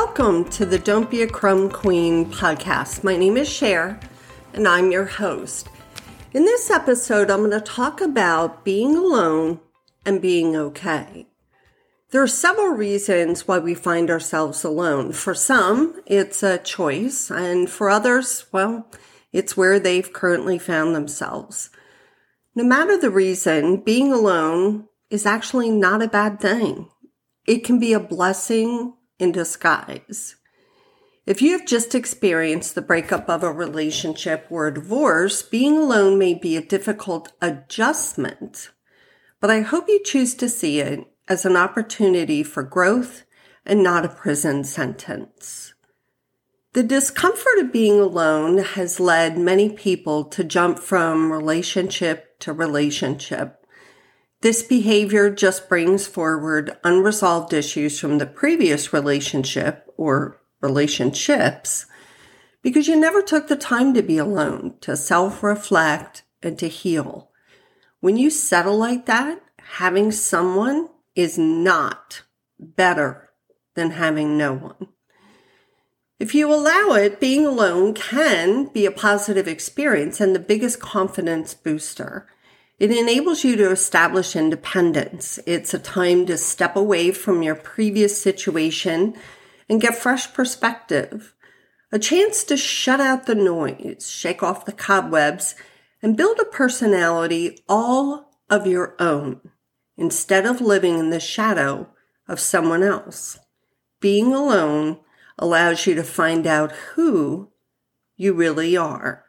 Welcome to the Don't Be a Crumb Queen podcast. My name is Sher, and I'm your host. In this episode, I'm going to talk about being alone and being okay. There are several reasons why we find ourselves alone. For some, it's a choice, and for others, well, it's where they've currently found themselves. No matter the reason, being alone is actually not a bad thing. It can be a blessing in disguise. If you have just experienced the breakup of a relationship or a divorce, being alone may be a difficult adjustment, but I hope you choose to see it as an opportunity for growth and not a prison sentence. The discomfort of being alone has led many people to jump from relationship to relationship this behavior just brings forward unresolved issues from the previous relationship or relationships because you never took the time to be alone, to self reflect, and to heal. When you settle like that, having someone is not better than having no one. If you allow it, being alone can be a positive experience and the biggest confidence booster. It enables you to establish independence. It's a time to step away from your previous situation and get fresh perspective. A chance to shut out the noise, shake off the cobwebs, and build a personality all of your own instead of living in the shadow of someone else. Being alone allows you to find out who you really are.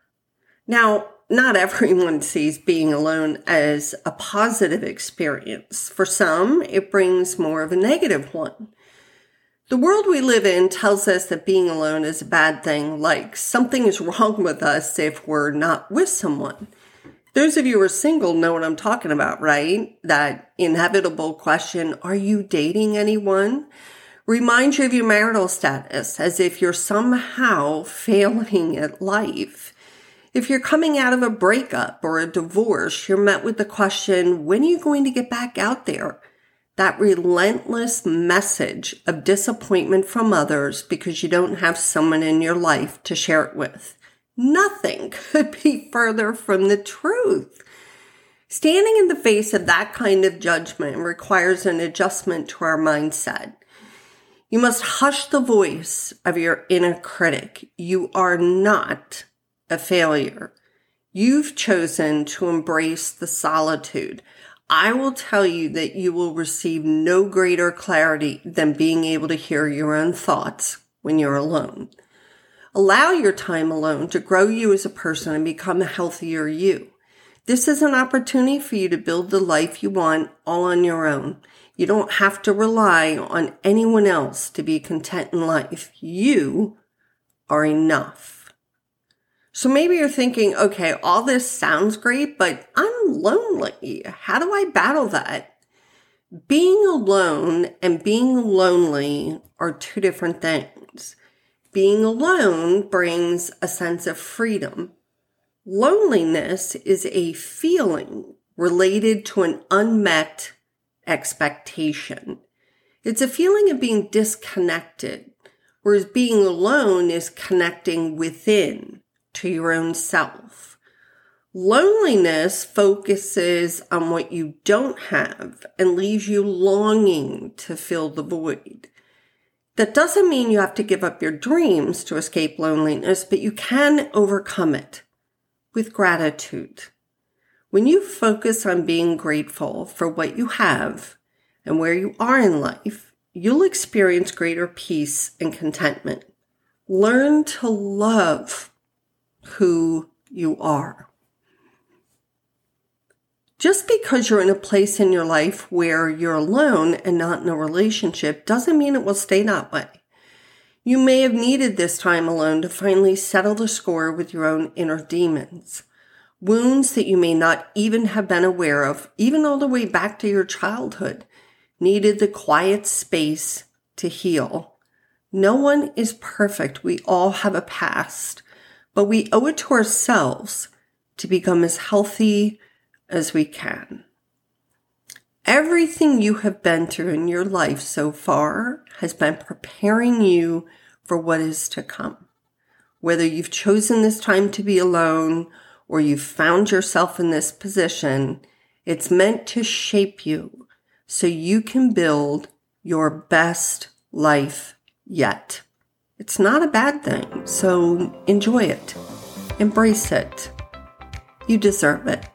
Now, not everyone sees being alone as a positive experience. For some, it brings more of a negative one. The world we live in tells us that being alone is a bad thing, like something is wrong with us if we're not with someone. Those of you who are single know what I'm talking about, right? That inevitable question, are you dating anyone? Reminds you of your marital status as if you're somehow failing at life. If you're coming out of a breakup or a divorce, you're met with the question, when are you going to get back out there? That relentless message of disappointment from others because you don't have someone in your life to share it with. Nothing could be further from the truth. Standing in the face of that kind of judgment requires an adjustment to our mindset. You must hush the voice of your inner critic. You are not a failure. You've chosen to embrace the solitude. I will tell you that you will receive no greater clarity than being able to hear your own thoughts when you're alone. Allow your time alone to grow you as a person and become a healthier you. This is an opportunity for you to build the life you want all on your own. You don't have to rely on anyone else to be content in life. You are enough. So maybe you're thinking, okay, all this sounds great, but I'm lonely. How do I battle that? Being alone and being lonely are two different things. Being alone brings a sense of freedom. Loneliness is a feeling related to an unmet expectation. It's a feeling of being disconnected, whereas being alone is connecting within to your own self. Loneliness focuses on what you don't have and leaves you longing to fill the void. That doesn't mean you have to give up your dreams to escape loneliness, but you can overcome it with gratitude. When you focus on being grateful for what you have and where you are in life, you'll experience greater peace and contentment. Learn to love who you are. Just because you're in a place in your life where you're alone and not in a relationship doesn't mean it will stay that way. You may have needed this time alone to finally settle the score with your own inner demons. Wounds that you may not even have been aware of, even all the way back to your childhood, needed the quiet space to heal. No one is perfect. We all have a past but we owe it to ourselves to become as healthy as we can. Everything you have been through in your life so far has been preparing you for what is to come. Whether you've chosen this time to be alone or you've found yourself in this position, it's meant to shape you so you can build your best life yet. It's not a bad thing, so enjoy it. Embrace it. You deserve it.